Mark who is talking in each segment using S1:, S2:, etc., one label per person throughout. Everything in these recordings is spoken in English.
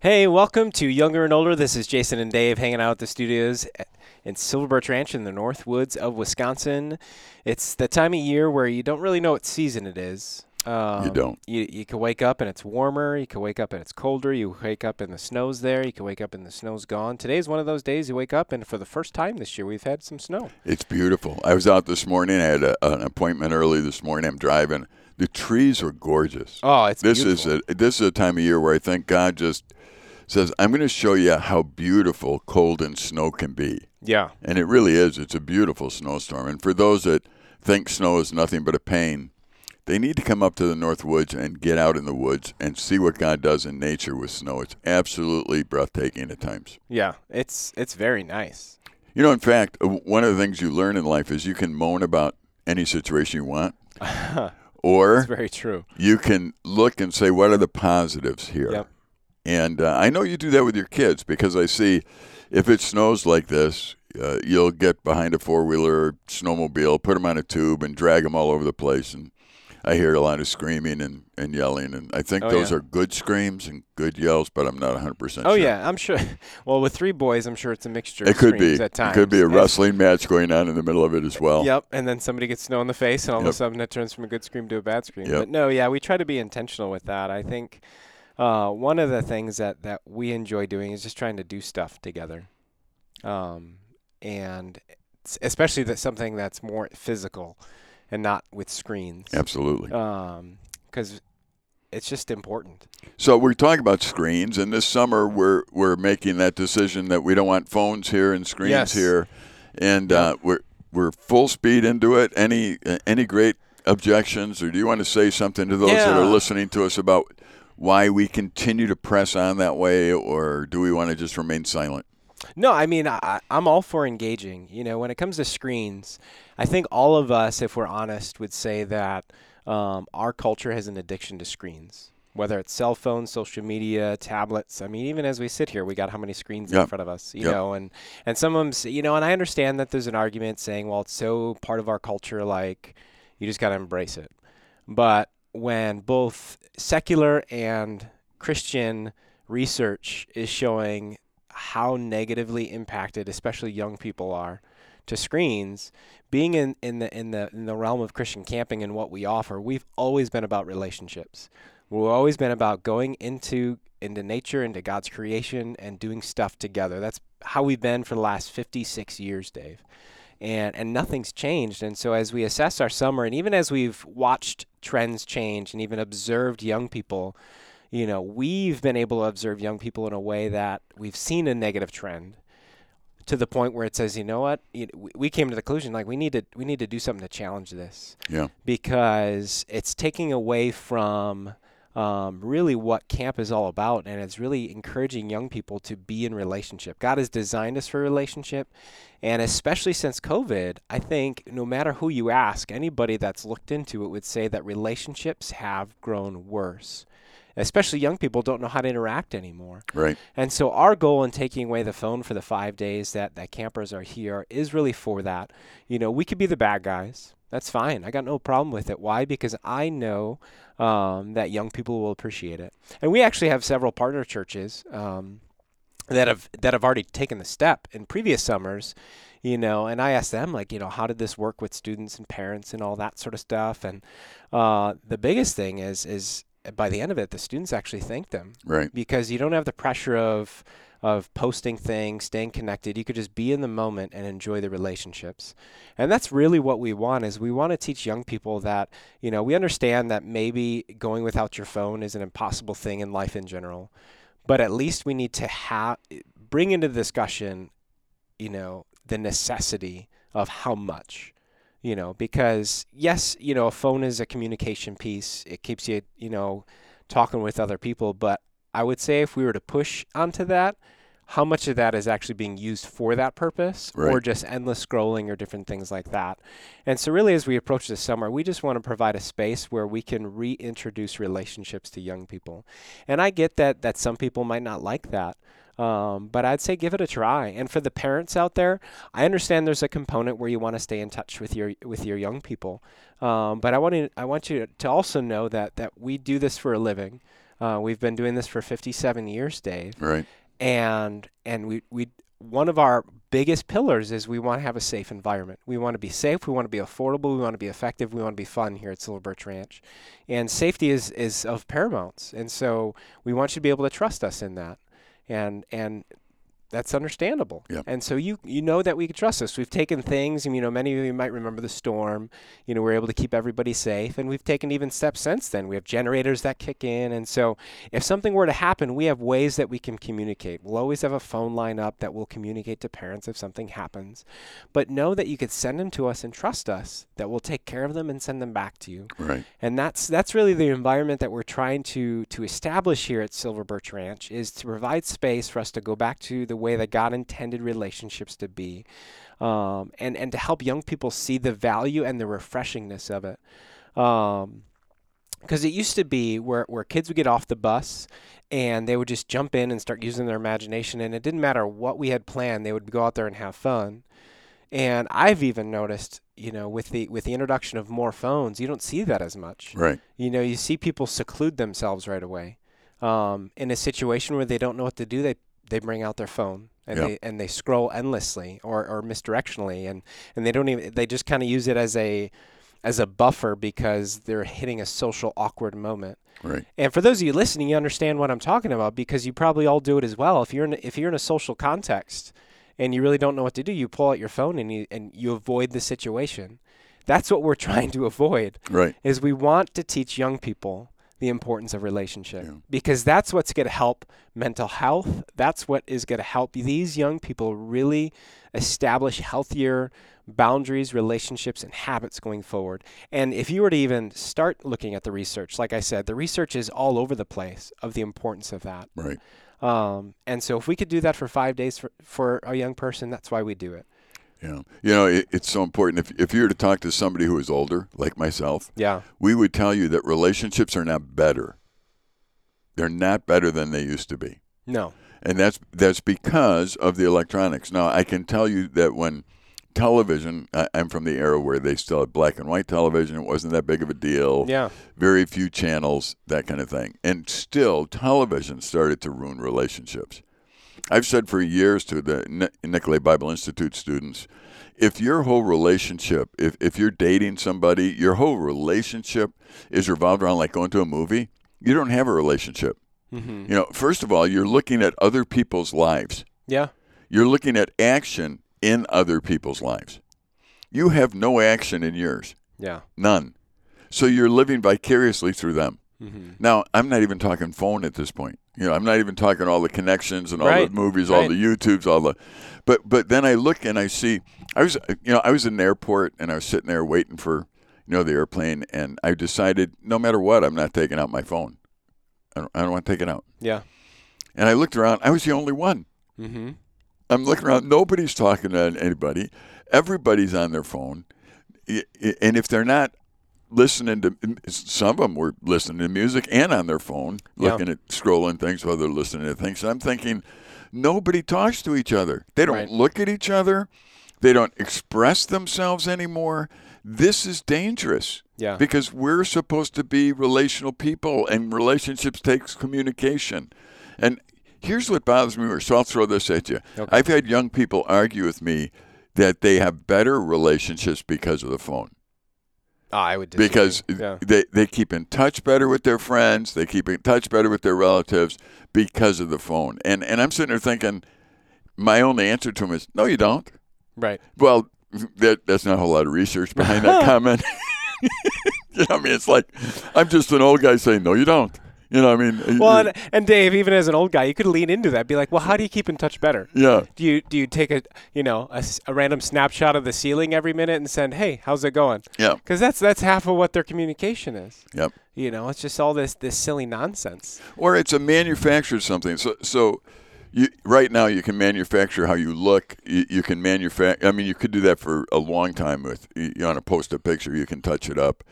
S1: Hey, welcome to Younger and Older. This is Jason and Dave hanging out at the studios in Silver Birch Ranch in the North Woods of Wisconsin. It's the time of year where you don't really know what season it is. Um,
S2: You don't.
S1: You, you can wake up and it's warmer. You can wake up and it's colder. You wake up and the snow's there. You can wake up and the snow's gone. Today's one of those days you wake up and for the first time this year we've had some snow.
S2: It's beautiful. I was out this morning. I had a, an appointment early this morning. I'm driving. The trees are gorgeous.
S1: Oh, it's
S2: this
S1: beautiful.
S2: is a this is a time of year where I think God just says, "I'm going to show you how beautiful cold and snow can be."
S1: yeah.
S2: And it really is. It's a beautiful snowstorm. And for those that think snow is nothing but a pain, they need to come up to the North Woods and get out in the woods and see what God does in nature with snow. It's absolutely breathtaking at times.
S1: Yeah, it's it's very nice.
S2: You know, in fact, one of the things you learn in life is you can moan about any situation you want, or
S1: It's very true.
S2: you can look and say, what are the positives here?
S1: Yep.
S2: And uh, I know you do that with your kids because I see if it snows like this, uh, you'll get behind a four wheeler snowmobile, put them on a tube, and drag them all over the place. And I hear a lot of screaming and, and yelling. And I think
S1: Oh,
S2: those
S1: yeah.
S2: are good screams and good yells, but I'm not 100% sure.
S1: Oh
S2: sure.
S1: yeah, I'm sure. Well, with three boys, I'm sure it's a mixture.
S2: It
S1: of
S2: could be.
S1: At times.
S2: It could be a
S1: And-
S2: wrestling match going on in the middle of it as well.
S1: Yep, and then somebody gets snow in the face, and all of a sudden it turns from a good scream to a bad scream.
S2: Yep.
S1: But no, yeah, we try to be intentional with that. I think uh, one of the things that, that we enjoy doing is just trying to do stuff together, um, and especially that something that's more physical and not with screens,
S2: Absolutely.
S1: because it's just important.
S2: So we're talking about screens, and this summer we're we're making that decision that we don't want phones here and screens
S1: Yes.
S2: here, and uh, we're we're full speed into it. Any any great objections, or do you want to say something to those that are listening to us about why we continue to press on that way, or do we want to just remain silent?
S1: No, I mean, I, I'm all for engaging. You know, when it comes to screens, I think all of us, if we're honest, would say that um, our culture has an addiction to screens. Whether it's cell phones, social media, tablets. I mean, even as we sit here, we got how many screens in front of us, you
S2: Yep.
S1: know, and and some of them, you know, and I understand that there's an argument saying, well, it's so part of our culture, like you just got to embrace it. But when both secular and Christian research is showing how negatively impacted, especially young people are, to screens, being in, in the in the in the realm of Christian camping and what we offer, we've always been about relationships. We've always been about going into into nature, into God's creation, and doing stuff together. That's how we've been for the last 56 years, Dave. And and nothing's changed. And so as we assess our summer, and even as we've watched trends change, and even observed young people you know, we've been able to observe young people in a way that we've seen a negative trend to the point where it says, you know what, we- came to the conclusion like we need to we need to do something to challenge this
S2: Yeah.
S1: because it's taking away from um, really what camp is all about, and it's really encouraging young people to be in relationship. God has designed us for relationship, and especially since COVID, I think no matter who you ask, anybody that's looked into it would say that relationships have grown worse. Especially young people don't know how to interact anymore.
S2: Right.
S1: And so our goal in taking away the phone for the five days that, that campers are here is really for that. You know, we could be the bad guys. That's fine. I got no problem with it. Why? Because I know um, that young people will appreciate it. And we actually have several partner churches um, that have that have already taken the step in previous summers. You know, and I asked them like, you know, how did this work with students and parents and all that sort of stuff? And uh, the biggest thing is is by the end of it, the students actually thank them
S2: Right.
S1: because you don't have the pressure of of posting things, staying connected. You could just be in the moment and enjoy the relationships. And that's really what we want is we want to teach young people that, you know, we understand that maybe going without your phone is an impossible thing in life in general. But at least we need to have bring into the discussion, you know, the necessity of how much you know because yes you know a phone is a communication piece. It keeps you you know talking with other people. But i would say if we were to push onto that how much of that is actually being used for that purpose or just endless scrolling or different things like that? And so really as we approach this summer we just want to provide a space where we can reintroduce relationships to young people. And i get that that some people might not like that um, but I'd say give it a try. And for the parents out there, I understand there's a component where you want to stay in touch with your with your young people. Um, but I want to I want you to also know that that we do this for a living. Uh, we've been doing this for 57 years, Dave,
S2: Right.
S1: and and we we one of our biggest pillars is we want to have a safe environment. We want to be safe. We want to be affordable. We want to be effective. We want to be fun here at Silver Birch Ranch, and safety is is of paramount. And so we want you to be able to trust us in that, and and that's understandable.
S2: Yep.
S1: And so you you know that we can trust us. We've taken things, and you know, many of you might remember the storm. You know, we're able to keep everybody safe, and we've taken even steps since then. We have generators that kick in, and so if something were to happen, we have ways that we can communicate. We'll always have a phone line up that will communicate to parents if something happens. But know that you could send them to us and trust us that we'll take care of them and send them back to you.
S2: Right.
S1: And that's that's really the environment that we're trying to to establish here at Silver Birch Ranch is to provide space for us to go back to the way that God intended relationships to be, um, and and to help young people see the value and the refreshingness of it. Um, because it used to be where, where kids would get off the bus and they would just jump in and start using their imagination and it didn't matter what we had planned they would go out there and have fun and i've even noticed you know with the with the introduction of more phones you don't see that as much
S2: Right.
S1: you know you see people seclude themselves right away um, in a situation where they don't know what to do they they bring out their phone and
S2: Yeah.
S1: they and they scroll endlessly or, or misdirectionally and and they don't even they just kind of use it as a as a buffer because they're hitting a social awkward moment
S2: Right.
S1: and for those of you listening, you understand what I'm talking about because you probably all do it as well. If you're in if you're in a social context and you really don't know what to do, you pull out your phone and you and you avoid the situation. That's what we're trying to avoid.
S2: Right.
S1: Is we want to teach young people the importance of relationship
S2: Yeah.
S1: because that's what's going to help mental health. That's what is going to help these young people really establish healthier boundaries, relationships, and habits going forward. And if you were to even start looking at the research, like I said, the research is all over the place of the importance of that.
S2: Right.
S1: Um, and so if we could do that for five days for, for a young person, that's why we do it.
S2: Yeah. You know, it, it's so important. If, if you were to talk to somebody who is older, like myself,
S1: Yeah.
S2: we would tell you that relationships are not better. They're not better than they used to be.
S1: No.
S2: And that's that's because of the electronics. Now, I can tell you that when television, I, I'm from the era where they still had black and white television. It wasn't that big of a deal.
S1: Yeah.
S2: Very few channels, that kind of thing. And still, television started to ruin relationships. I've said for years to the Ni- Nicolet Bible Institute students, if your whole relationship, if, if you're dating somebody, your whole relationship is revolved around like going to a movie, you don't have a relationship.
S1: Mm-hmm.
S2: You know, first of all, you're looking at other people's lives.
S1: Yeah.
S2: You're looking at action in other people's lives. You have no action in yours,
S1: Yeah.
S2: none. So you're living vicariously through them.
S1: Mm-hmm.
S2: Now, I'm not even talking phone at this point. You know, I'm not even talking all the connections and all
S1: Right,
S2: the movies, all
S1: right.
S2: the YouTubes, all the. But but then I look and I see, I was you know I was in an airport and I was sitting there waiting for you know the airplane and I decided no matter what I'm not taking out my phone. I don't, I don't want to take it out.
S1: Yeah.
S2: And I looked around. I was the only one.
S1: Mm-hmm.
S2: I'm looking around. Nobody's talking to anybody. Everybody's on their phone. And if they're not listening to, some of them were listening to music and on their phone,
S1: Yeah.
S2: looking at scrolling things while they're listening to things. And I'm thinking, nobody talks to each other. They don't
S1: Right.
S2: look at each other. They don't express themselves anymore. This is dangerous
S1: Yeah.
S2: because we're supposed to be relational people and relationships takes communication and here's what bothers me so i'll throw this at you
S1: Okay.
S2: i've had young people argue with me that they have better relationships because of the phone
S1: Ah, I would disagree.
S2: because
S1: yeah.
S2: they, they keep in touch better with their friends they keep in touch better with their relatives because of the phone and and i'm sitting there thinking my only answer to them is no you don't
S1: Right.
S2: well, that that's not a whole lot of research behind that comment. you know, I mean, it's like I'm just an old guy saying, "No, you don't." You know, what I mean, uh,
S1: Well, and, and Dave, even as an old guy, you could lean into that. Be like, well, how do you keep in touch better?
S2: yeah,
S1: Do you do you take a you know a random snapshot of the ceiling every minute and send, hey, how's it going?
S2: yeah,
S1: Because that's that's half of what their communication is.
S2: yep.
S1: You know, it's just all this this silly nonsense.
S2: Or it's a manufactured something. So, so you right now you can manufacture how you look. You, you can manufacture. I mean, you could do that for a long time with you want to post a picture, you can touch it up.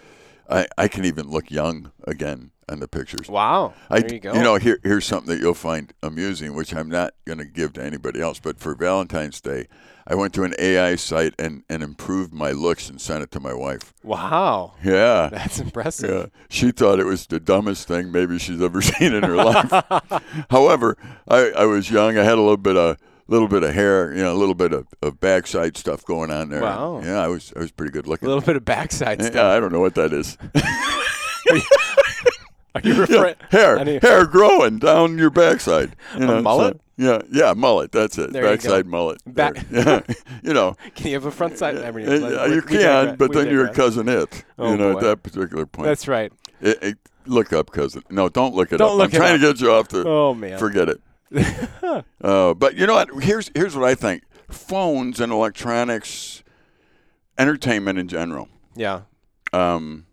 S2: I, I can even look young again on the pictures.
S1: Wow.
S2: I,
S1: there you go.
S2: You know, here here's something that you'll find amusing, which I'm not going to give to anybody else. But for Valentine's Day, I went to an AI site and, and improved my looks and sent it to my wife.
S1: wow.
S2: Yeah.
S1: That's impressive.
S2: Yeah, she thought it was the dumbest thing maybe she's ever seen in her life. However, I, I was young. I had a little bit of little bit of hair, you know, a little bit of, of backside stuff going on there.
S1: Wow.
S2: Yeah, I was I was pretty good looking.
S1: A little bit of backside
S2: yeah,
S1: stuff.
S2: I don't know what that is.
S1: Are you
S2: Yeah, hair,
S1: Any-
S2: hair growing down your backside. You know, so-
S1: mullet?
S2: yeah, yeah, mullet. That's it.
S1: There
S2: backside mullet.
S1: Back-
S2: Yeah, you know,
S1: Can you have a front side? I mean,
S2: uh, you
S1: we
S2: can, but
S1: We
S2: then you're
S1: digress.
S2: Cousin Itt.
S1: Oh,
S2: you know,
S1: boy.
S2: at that particular point.
S1: That's right.
S2: It- it- look up, cousin. No, don't look it
S1: Don't
S2: up.
S1: look
S2: I'm
S1: it
S2: trying
S1: up.
S2: to get you off the.
S1: Oh man.
S2: Forget it. uh, but you know what? Here's here's what I think: phones and electronics, entertainment in general.
S1: yeah.
S2: Um,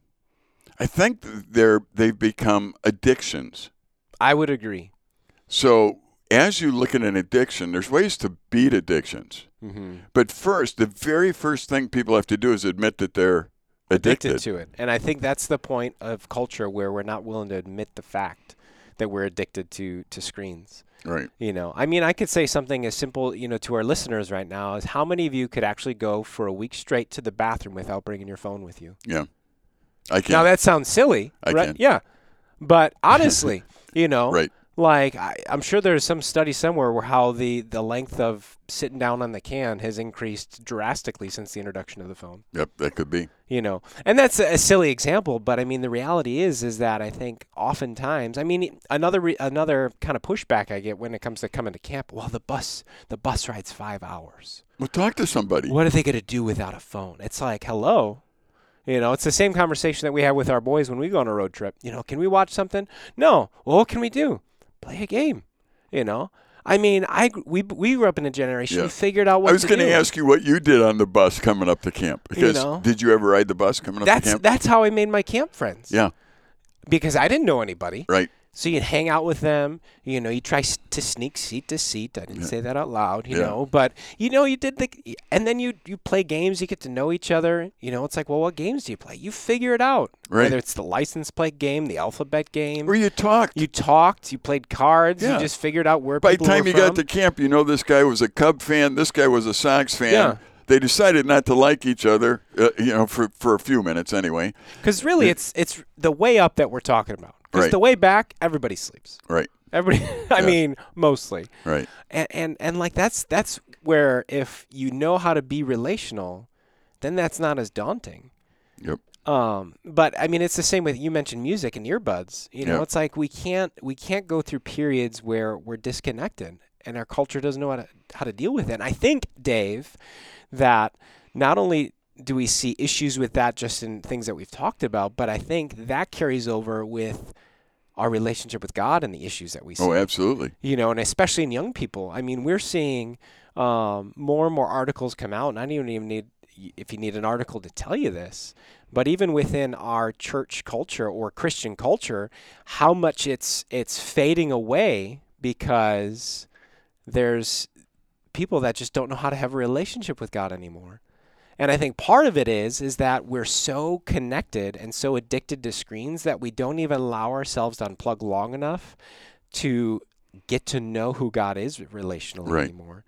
S2: I think they're they've become addictions.
S1: I would agree.
S2: So as you look at an addiction, there's ways to beat addictions.
S1: hmm
S2: But first, the very first thing people have to do is admit that they're addicted.
S1: Addicted to it, and I think that's the point of culture where we're not willing to admit the fact that we're addicted to to screens.
S2: Right.
S1: You know, I mean, I could say something as simple, you know, to our listeners right now is how many of you could actually go for a week straight to the bathroom without bringing your phone with you? Yeah.
S2: I can.
S1: Now that sounds silly,
S2: I
S1: right?
S2: can.
S1: Yeah, but honestly, you know,
S2: right.
S1: Like I, I'm sure there's some study somewhere where how the the length of sitting down on the can has increased drastically since the introduction of the phone.
S2: Yep. That could be.
S1: You know, and that's a, a silly example, but I mean the reality is is that I think oftentimes, I mean another re, another kind of pushback I get when it comes to coming to camp. Well, the bus the bus ride's five hours.
S2: Well, talk to somebody.
S1: What are they going to do without a phone? It's like, hello. You know, it's the same conversation that we have with our boys when we go on a road trip. You know, can we watch something? No. Well, what can we do? Play a game. You know, I mean, I we we grew up in a generation
S2: Yeah.
S1: who figured out what
S2: I was going to ask you what you did on the bus coming up to camp. Because
S1: know.
S2: did you ever ride the bus coming up
S1: That's
S2: to camp?
S1: that's how I made my camp friends.
S2: yeah.
S1: Because I didn't know anybody.
S2: Right.
S1: So you'd hang out with them. You know, you try to sneak seat to seat. I didn't
S2: Yeah.
S1: say that out loud. You
S2: Yeah.
S1: know, but you know, you did the, and then you you play games. You get to know each other. You know, it's like, well, what games do you play? You figure it out.
S2: Right.
S1: Whether it's the license plate game, the alphabet game.
S2: Or you talked.
S1: You talked. You played cards.
S2: Yeah.
S1: You just figured out where
S2: By the time you
S1: from.
S2: got to camp, you know this guy was a Cub fan, this guy was a Sox fan.
S1: Yeah.
S2: They decided not to like each other, uh, you know, for, for a few minutes anyway.
S1: Because really, it's it's the way up that we're talking about. Because
S2: Right.
S1: the way back, everybody sleeps.
S2: Right,
S1: Everybody, I
S2: Yeah.
S1: mean, mostly.
S2: right.
S1: and, and and like that's that's where if you know how to be relational then that's not as daunting
S2: Yep.
S1: um but i mean it's the same with you mentioned music and earbuds you know
S2: Yeah.
S1: it's like we can't we can't go through periods where we're disconnected and our culture doesn't know how to how to deal with it and i think dave that not only do we see issues with that just in things that we've talked about but i think that carries over with our relationship with god and the issues that we see
S2: Oh, absolutely.
S1: you know, and especially in young people. I mean, we're seeing um, more and more articles come out, and I don't even need if you need an article to tell you this, but even within our church culture or Christian culture, how much it's it's fading away because there's people that just don't know how to have a relationship with God anymore. And I think part of it is is that we're so connected and so addicted to screens that we don't even allow ourselves to unplug long enough to get to know who God is relationally
S2: Right.
S1: anymore.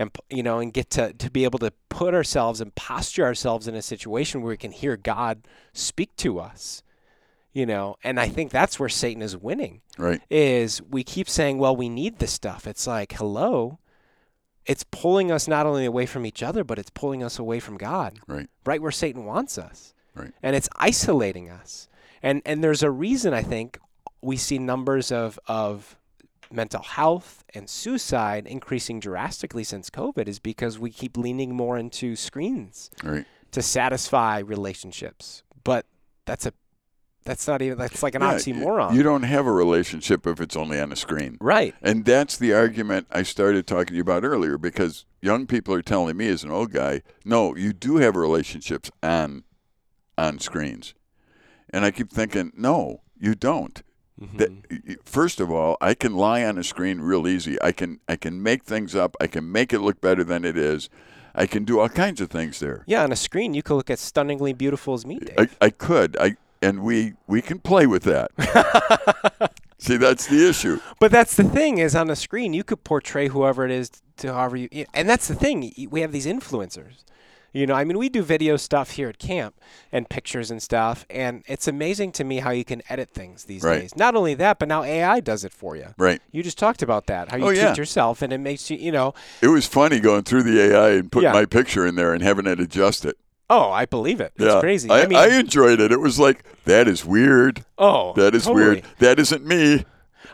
S1: And you know, and get to to be able to put ourselves and posture ourselves in a situation where we can hear God speak to us. You know, and I think that's where Satan is winning
S2: Right.
S1: is we keep saying, well, we need this stuff. It's like, hello. It's pulling us not only away from each other, but it's pulling us away from God,
S2: Right.
S1: right where Satan wants us.
S2: Right.
S1: And it's isolating us. And and there's a reason I think we see numbers of of mental health and suicide increasing drastically since COVID is because we keep leaning more into screens
S2: Right.
S1: to satisfy relationships. But that's a that's not even that's like an
S2: Yeah,
S1: oxymoron.
S2: You don't have a relationship if it's only on a screen.
S1: right.
S2: And that's the argument I started talking to you about earlier because young people are telling me as an old guy, no, you do have relationships on on screens. And I keep thinking, no, you don't. That,
S1: Mm-hmm.
S2: y- first of all, I can lie on a screen real easy. I can I can make things up. I can make it look better than it is. I can do all kinds of things there.
S1: Yeah, on a screen you could look as stunningly beautiful as me.
S2: I, I could. I and we we can play with that. See, that's the issue.
S1: But that's the thing is on the screen you could portray whoever it is to however you, and that's the thing. We have these influencers. You know, I mean, we do video stuff here at camp and pictures and stuff, and it's amazing to me how you can edit things these
S2: Right.
S1: days. Not only that, but now AI does it for you.
S2: Right.
S1: You just talked about that, how you
S2: Oh,
S1: teach
S2: yeah.
S1: yourself, and it makes you, you know,
S2: It was funny going through the AI and putting
S1: Yeah.
S2: my picture in there and having it adjust it.
S1: Oh, I believe it. It's
S2: yeah,
S1: crazy.
S2: I,
S1: I mean,
S2: I enjoyed it. It was like that is weird.
S1: oh,
S2: That is
S1: totally.
S2: weird. That isn't me.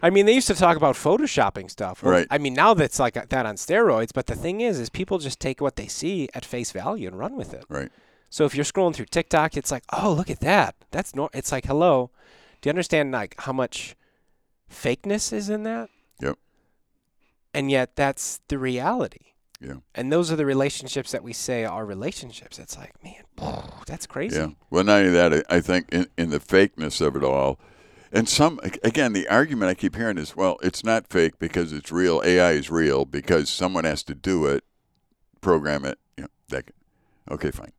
S1: I mean, they used to talk about photoshopping stuff. Well,
S2: Right.
S1: I mean, now that's like uh, that on steroids. But the thing is, is people just take what they see at face value and run with it.
S2: Right.
S1: So if you're scrolling through TikTok, it's like, oh, look at that. That's no. It's like, hello. Do you understand like how much fakeness is in that?
S2: Yep.
S1: And yet that's the reality.
S2: Yeah.
S1: And those are the relationships that we say are relationships. It's like, man, that's crazy.
S2: Yeah. Well, not only that, I, think in, in the fakeness of it all, and some again, the argument I keep hearing is, well, it's not fake because it's real. AI is real because someone has to do it, program it. You know, that. Okay, fine.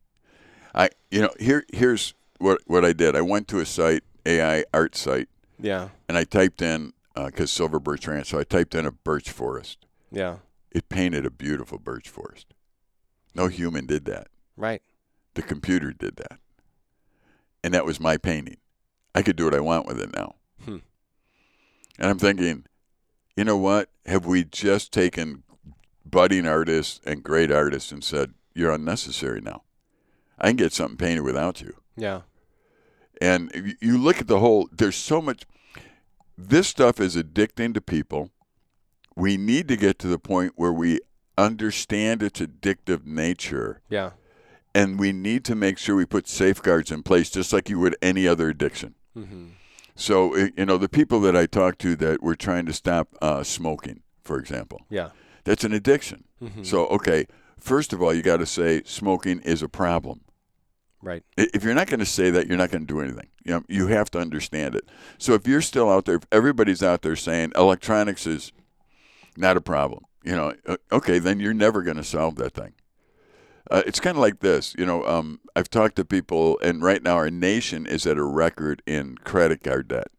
S2: I, you know, here here's what what I did. I went to a site, AI art site,
S1: Yeah.
S2: and I typed in uh, because Silver Birch Ranch, so I typed in a birch forest.
S1: Yeah.
S2: It painted a beautiful birch forest. No human did that.
S1: Right.
S2: The computer did that. And that was my painting. I could do what I want with it now.
S1: Hmm.
S2: And I'm thinking, you know what? Have we just taken budding artists and great artists and said, you're unnecessary now? I can get something painted without you.
S1: Yeah.
S2: And you- you look at the whole, there's so much. This stuff is addicting to people. We need to get to the point where we understand its addictive nature
S1: Yeah.
S2: and we need to make sure we put safeguards in place just like you would any other addiction.
S1: Mm-hmm.
S2: So, you know, the people that I talk to that were trying to stop uh, smoking, for example,
S1: Yeah.
S2: that's an addiction.
S1: Mm-hmm.
S2: So, okay, first of all, you got to say smoking is a problem.
S1: Right.
S2: If you're not going to say that, you're not going to do anything. You know, you have to understand it. So if you're still out there, if everybody's out there saying electronics is not a problem, you know, okay, then you're never going to solve that thing. Uh, it's kind of like this, you know. Um, I've talked to people, and right now our nation is at a record in credit card debt.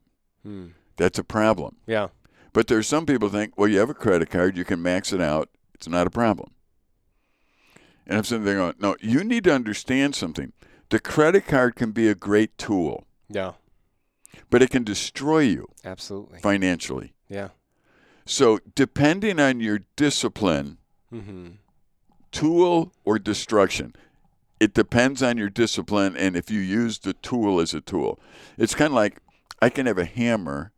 S1: Mm.
S2: That's a problem.
S1: Yeah.
S2: But there's some people think, well, you have a credit card, you can max it out. It's not a problem. And I'm sitting there going, no, you need to understand something. The credit card can be a great tool,
S1: Yeah.
S2: but it can destroy you
S1: Absolutely.
S2: financially.
S1: Yeah.
S2: So depending on your discipline,
S1: Mm-hmm.
S2: tool or destruction, it depends on your discipline and if you use the tool as a tool. It's kind of like I can have a hammer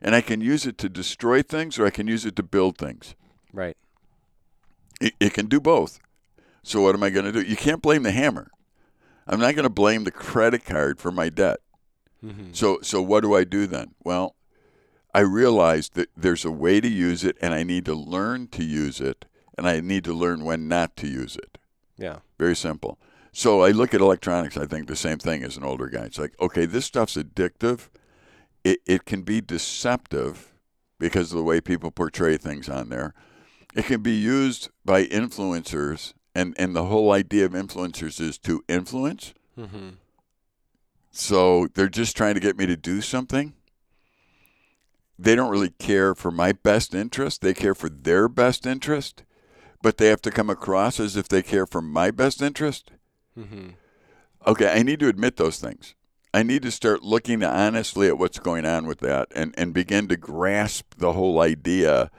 S2: and I can use it to destroy things or I can use it to build things.
S1: Right.
S2: It, it can do both. So what am I going to do? You can't blame the hammer. I'm not going to blame the credit card for my debt.
S1: Mm-hmm.
S2: So so what do I do then? Well, I realized that there's a way to use it and I need to learn to use it and I need to learn when not to use it.
S1: Yeah.
S2: Very simple. So I look at electronics, I think the same thing as an older guy. It's like, okay, this stuff's addictive. It it can be deceptive because of the way people portray things on there. It can be used by influencers and, and the whole idea of influencers is to influence.
S1: Mm-hmm.
S2: So they're just trying to get me to do something. They don't really care for my best interest. They care for their best interest, but they have to come across as if they care for my best interest.
S1: Mm-hmm.
S2: Okay, I need to admit those things. I need to start looking honestly at what's going on with that and, and begin to grasp the whole idea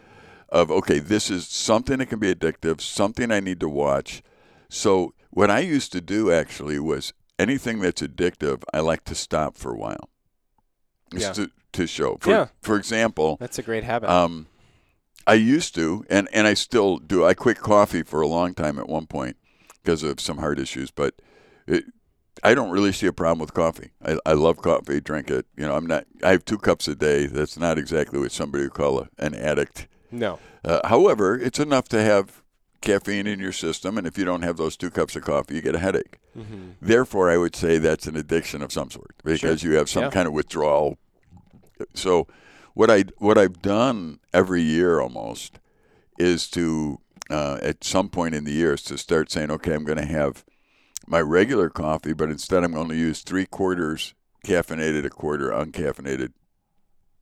S2: of, okay, this is something that can be addictive, something I need to watch. So, what I used to do actually was anything that's addictive, I like to stop for a while.
S1: Yeah.
S2: to, to show. For,
S1: Yeah.
S2: for example,
S1: That's a great habit.
S2: um, I used to, and, and I still do. I quit coffee for a long time at one point because of some heart issues, but it, I don't really see a problem with coffee. I, I love coffee, drink it. You know, I'm not. I have two cups a day. That's not exactly what somebody would call a, an addict.
S1: no.
S2: Uh, however, it's enough to have caffeine in your system, and if you don't have those two cups of coffee, you get a headache.
S1: Mm-hmm.
S2: Therefore, I would say that's an addiction of some sort because you have some
S1: Yeah.
S2: kind of withdrawal. So, what I what I've done every year almost is to uh, at some point in the year is to start saying, okay, I'm going to have my regular coffee, but instead I'm going to use three quarters caffeinated, a quarter uncaffeinated,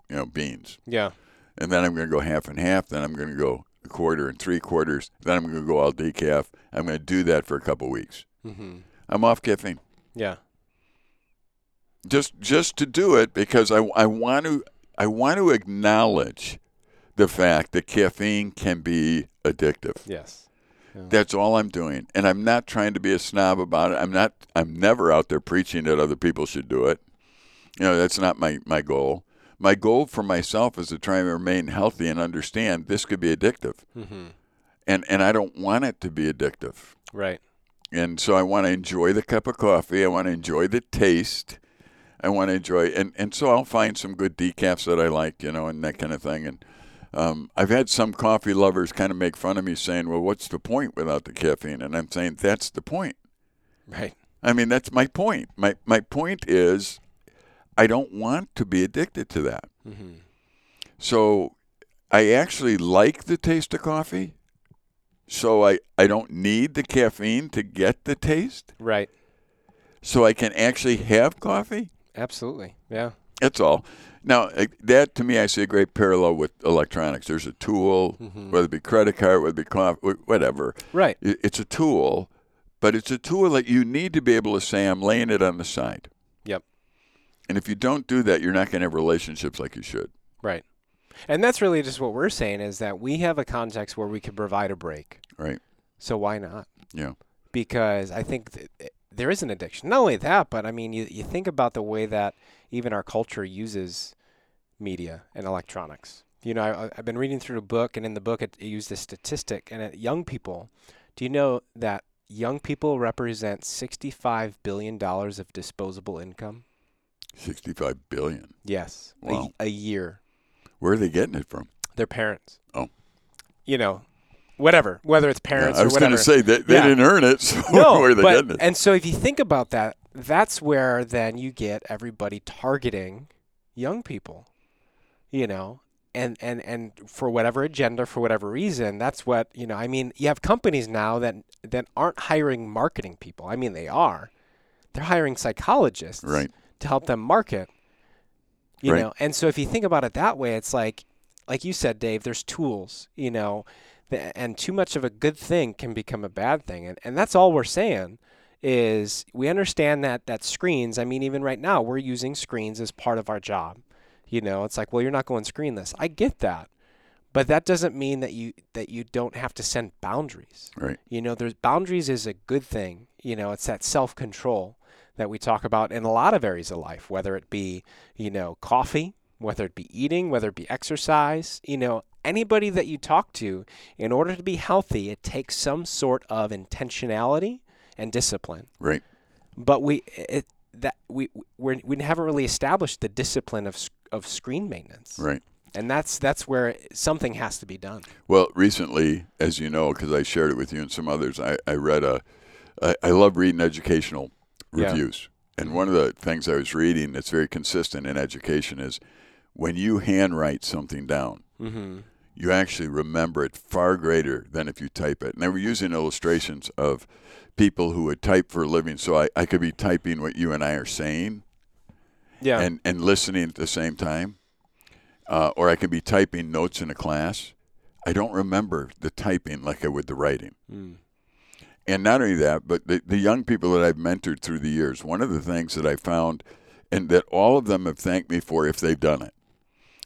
S2: you know, beans.
S1: Yeah.
S2: And then I'm going to go half and half. Then I'm going to go a quarter and three quarters. Then I'm going to go all decaf. I'm going to do that for a couple weeks.
S1: Mm-hmm.
S2: I'm off caffeine.
S1: Yeah.
S2: Just just to do it because I, I want to I want to acknowledge the fact that caffeine can be addictive.
S1: Yes.
S2: That's all I'm doing. And I'm not trying to be a snob about it. I'm not I'm never out there preaching that other people should do it. You know, that's not my, my goal. My goal for myself is to try and remain healthy and understand this could be addictive.
S1: Mm-hmm.
S2: And and I don't want it to be addictive.
S1: Right.
S2: And so I want to enjoy the cup of coffee. I want to enjoy the taste. I want to enjoy and, and so I'll find some good decafs that I like, you know, and that kind of thing. And um, I've had some coffee lovers kind of make fun of me saying, Well, what's the point without the caffeine? And I'm saying that's the point.
S1: Right.
S2: I mean, that's my point. My my point is, I don't want to be addicted to that.
S1: Mm-hmm.
S2: So, I actually like the taste of coffee. So I I don't need the caffeine to get the taste.
S1: Right.
S2: So I can actually have coffee.
S1: Absolutely. Yeah.
S2: That's all. Now uh, that to me, I see a great parallel with electronics. There's a tool,
S1: Mhm.
S2: whether it be credit card, whether it be coffee, whatever.
S1: Right.
S2: It's a tool, but it's a tool that you need to be able to say, I'm laying it on the side.
S1: Yep.
S2: And if you don't do that, you're not going to have relationships like you should.
S1: Right. And that's really just what we're saying is that we have a context where we can provide a break.
S2: Right.
S1: So why not?
S2: Yeah.
S1: Because I think th- th- there is an addiction. Not only that, but I mean, you, you think about the way that even our culture uses media and electronics. You know, I, I've been reading through the book, and in the book, it, it used a statistic. And at young people, do you know that young people represent $65 billion of disposable income?
S2: 65 billion.
S1: Yes. a-
S2: Wow.
S1: a year.
S2: Where are they getting it from?
S1: their parents.
S2: Oh.
S1: You know, whatever, whether it's parents
S2: Yeah,
S1: I
S2: was going to say that they
S1: Yeah.
S2: didn't earn it, so
S1: no,
S2: they
S1: but,
S2: it?
S1: and so if you think about that, that's where then you get everybody targeting young people, you know, and and and for whatever agenda, for whatever reason, that's what you know. I mean, you have companies now that that aren't hiring marketing people. I mean, they are. They're hiring psychologists
S2: Right.
S1: to help them market. You
S2: Right.
S1: know, and so if you think about it that way, it's like, like you said, Dave. There's tools, you know, and too much of a good thing can become a bad thing, and and that's all we're saying is we understand that that screens. I mean, even right now, we're using screens as part of our job. You know, it's like, well, you're not going screenless. I get that, but that doesn't mean that you that you don't have to send boundaries.
S2: Right.
S1: You know, there's boundaries is a good thing. You know, it's that self control that we talk about in a lot of areas of life, whether it be, you know, coffee, whether it be eating, whether it be exercise, you know, anybody that you talk to, in order to be healthy, it takes some sort of intentionality and discipline.
S2: Right.
S1: But we it that we we're, we haven't really established the discipline of of screen maintenance.
S2: Right.
S1: And that's that's where something has to be done.
S2: Well, recently, as you know, because I shared it with you and some others, I, I read a. I, I love reading educational
S1: Yeah.
S2: reviews, and one of the things I was reading that's very consistent in education is when you handwrite something down,
S1: Mm-hmm.
S2: You actually remember it far greater than if you type it. And they were using illustrations of people who would type for a living, so I, I could be typing what you and I are saying
S1: Yeah.
S2: and, and listening at the same time. Uh, or I could be typing notes in a class. I don't remember the typing like I would the writing.
S1: Mm.
S2: And not only that, but the, the young people that I've mentored through the years, one of the things that I found, and that all of them have thanked me for if they've done it,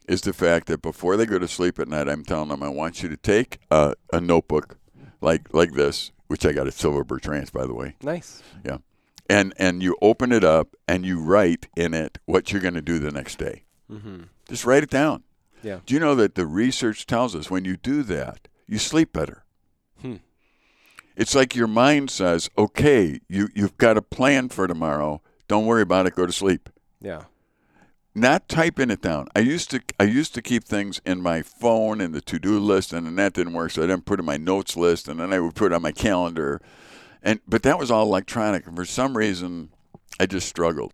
S2: is the fact that before they go to sleep at night, I'm telling them, I want you to take a, a notebook like like this, which I got at Silver Birch Ranch, by the way,
S1: Nice.
S2: Yeah, and and you open it up and you write in it what you're going to do the next day.
S1: Mm-hmm.
S2: Just write it down.
S1: Yeah.
S2: Do you know that the research tells us when you do that, you sleep better?
S1: Hmm.
S2: It's like your mind says, "Okay, you you've got a plan for tomorrow. Don't worry about it. Go to sleep."
S1: Yeah.
S2: Not typing it down. I used to I used to keep things in my phone in the to do list, and then that didn't work, so I didn't put it in my notes list, and then I would put it on my calendar, and but that was all electronic, and for some reason, I just struggled.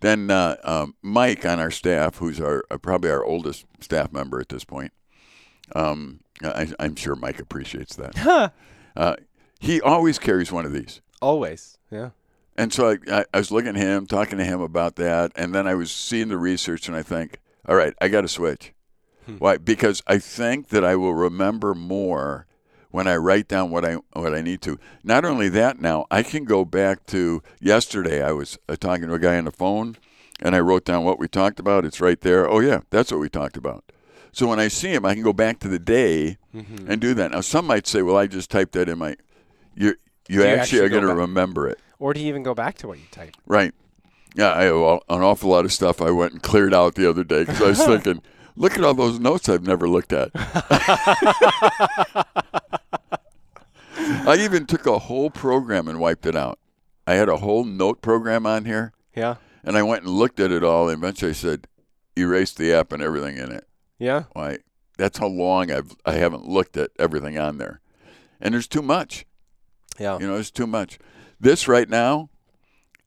S2: Then uh, um, Mike on our staff, who's our uh, probably our oldest staff member at this point, um, I, I'm sure Mike appreciates that.
S1: Huh.
S2: Uh, he always carries one of these,
S1: Always. Yeah.
S2: And so I, I, I was looking at him, talking to him about that, and then I was seeing the research, and I think, all right, I got to switch.
S1: Hmm.
S2: Why? Because I think that I will remember more when I write down what I what I need to. Not only that, now I can go back to yesterday. I was uh, talking to a guy on the phone, and I wrote down what we talked about. It's right there. Oh yeah, that's what we talked about. So when I see him, I can go back to the day
S1: Mm-hmm.
S2: and do that. Now some might say, well, I just typed that in my. You you
S1: you
S2: actually,
S1: actually
S2: are going to remember it.
S1: Or do you even go back to what you typed?
S2: Right. Yeah, I have an awful lot of stuff I went and cleared out the other day because I was thinking, look at all those notes I've never looked at. I even took a whole program and wiped it out. I had a whole note program on here,
S1: Yeah.
S2: and I went and looked at it all. And eventually, I said, erase the app and everything in it.
S1: Yeah.
S2: Why? That's how long I've I haven't looked at everything on there, and there's too much.
S1: Yeah.
S2: You know, it's too much. This right now,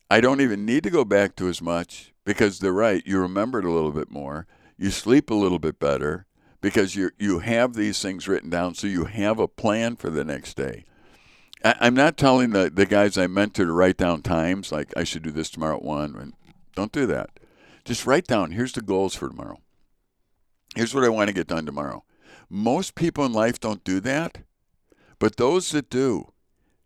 S2: I don't even need to go back to as much because they're right. You remember it a little bit more. You sleep a little bit better because you you have these things written down, so you have a plan for the next day. I, I'm not telling the, the guys I mentor to write down times like I should do this tomorrow at one. And don't do that. Just write down. Here's the goals for tomorrow. Here's what I want to get done tomorrow. Most people in life don't do that, but those that do,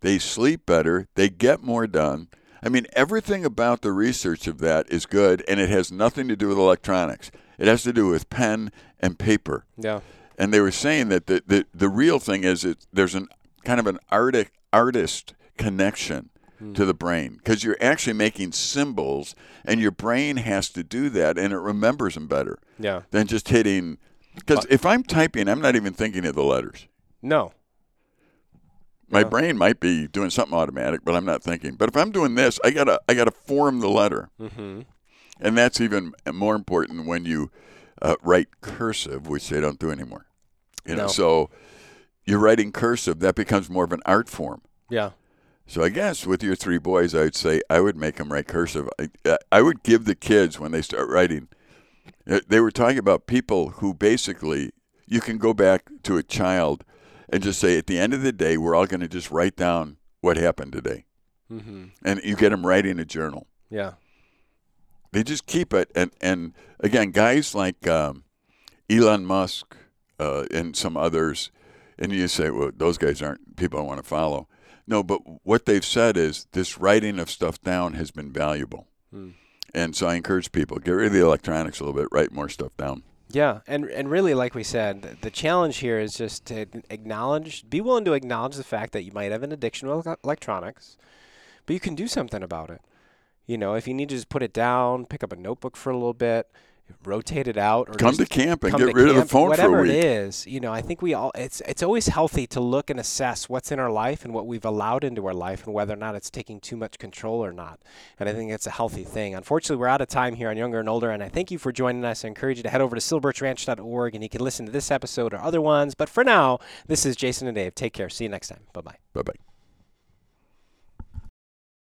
S2: they sleep better, they get more done. I mean, everything about the research of that is good, and it has nothing to do with electronics. It has to do with pen and paper.
S1: Yeah.
S2: And they were saying that the, the, the real thing is it, there's an kind of an arti- artist connection hmm. to the brain because you're actually making symbols, and your brain has to do that, and it remembers them better
S1: Yeah.
S2: than just hitting. Because if I'm typing, I'm not even thinking of the letters.
S1: No.
S2: My
S1: Yeah.
S2: brain might be doing something automatic, but I'm not thinking. But if I'm doing this, I gotta I gotta form the letter,
S1: Mm-hmm.
S2: and that's even more important when you uh, write cursive, which they don't do anymore. You know,
S1: No.
S2: so you're writing cursive, that becomes more of an art form.
S1: Yeah.
S2: So I guess with your three boys, I'd say I would make them write cursive. I, I would give the kids when they start writing. uh, They were talking about people who basically you can go back to a child and just say at the end of the day, we're all going to just write down what happened today,
S1: Mm-hmm.
S2: and you get them writing a journal.
S1: Yeah.
S2: They just keep it, and and again, guys like um, Elon Musk uh, and some others, and you say, well, those guys aren't people I want to follow. No, but what they've said is this writing of stuff down has been valuable,
S1: Hmm.
S2: and so I encourage people get rid of the electronics a little bit, write more stuff down.
S1: Yeah, and and really, like we said, the challenge here is just to acknowledge, be willing to acknowledge the fact that you might have an addiction to electronics, but you can do something about it. You know, if you need to just put it down, pick up a notebook for a little bit, rotate it out, or
S2: Come to camp and get rid of the
S1: camp,
S2: phone for a week.
S1: it is. You know, I think we all it's it's always healthy to look and assess what's in our life and what we've allowed into our life and whether or not it's taking too much control or not. And I think it's a healthy thing. Unfortunately, we're out of time here on Younger and Older, and I thank you for joining us. I encourage you to head over to silverbirchranch.org and you can listen to this episode or other ones. But for now, this is Jason and Dave. Take care. See you next time. Bye bye.
S2: Bye bye.